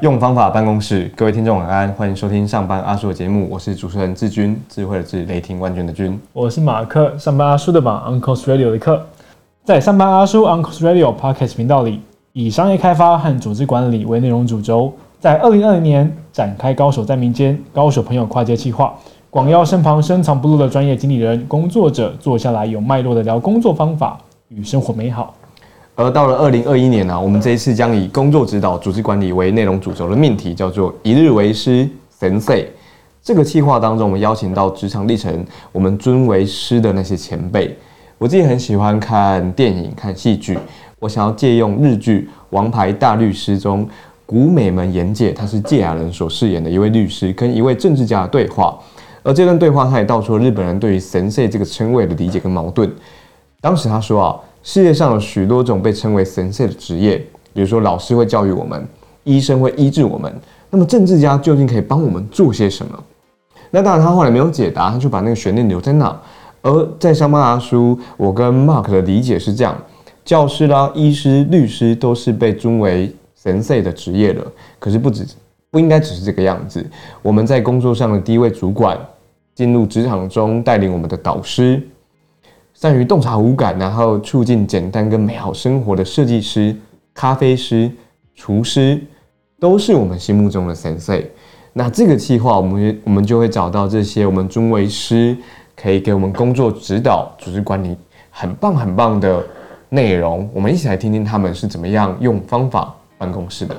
用方法办公室，各位听众晚安，欢迎收听上班阿叔的节目，我是主持人志军，智慧的智，雷霆万钧的军。我是马克，上班阿叔的马，Uncle's Radio 的课，在上班阿叔 Uncle's Radio Podcast 频道里，以商业开发和组织管理为内容主轴，在二零二零年展开高手在民间、高手朋友跨界计划，广邀身旁深藏不露的专业经理人、工作者坐下来有脉络的聊工作方法与生活美好。而到了二零二一年呢，我们这一次将以工作指导、组织管理为内容主轴的命题，叫做“一日为师神 y 这个计划当中，我们邀请到职场历程我们尊为师的那些前辈。我自己很喜欢看电影、看戏剧，我想要借用日剧《王牌大律师》中古美门严介，他是芥雅人所饰演的一位律师，跟一位政治家的对话。而这段对话，他也道出了日本人对于神社这个称谓的理解跟矛盾。当时他说啊。世界上有许多种被称为神圣的职业，比如说老师会教育我们，医生会医治我们。那么政治家究竟可以帮我们做些什么？那当然，他后来没有解答，他就把那个悬念留在那。而在香巴拉书，我跟 Mark 的理解是这样：教师啦、医师、律师都是被尊为神圣的职业了。可是不止，不应该只是这个样子。我们在工作上的第一位主管，进入职场中带领我们的导师。善于洞察五感，然后促进简单跟美好生活的设计师、咖啡师、厨师，都是我们心目中的神圣。那这个计划，我们我们就会找到这些我们尊为师，可以给我们工作指导、组织管理很棒很棒的内容。我们一起来听听他们是怎么样用方法办公室的。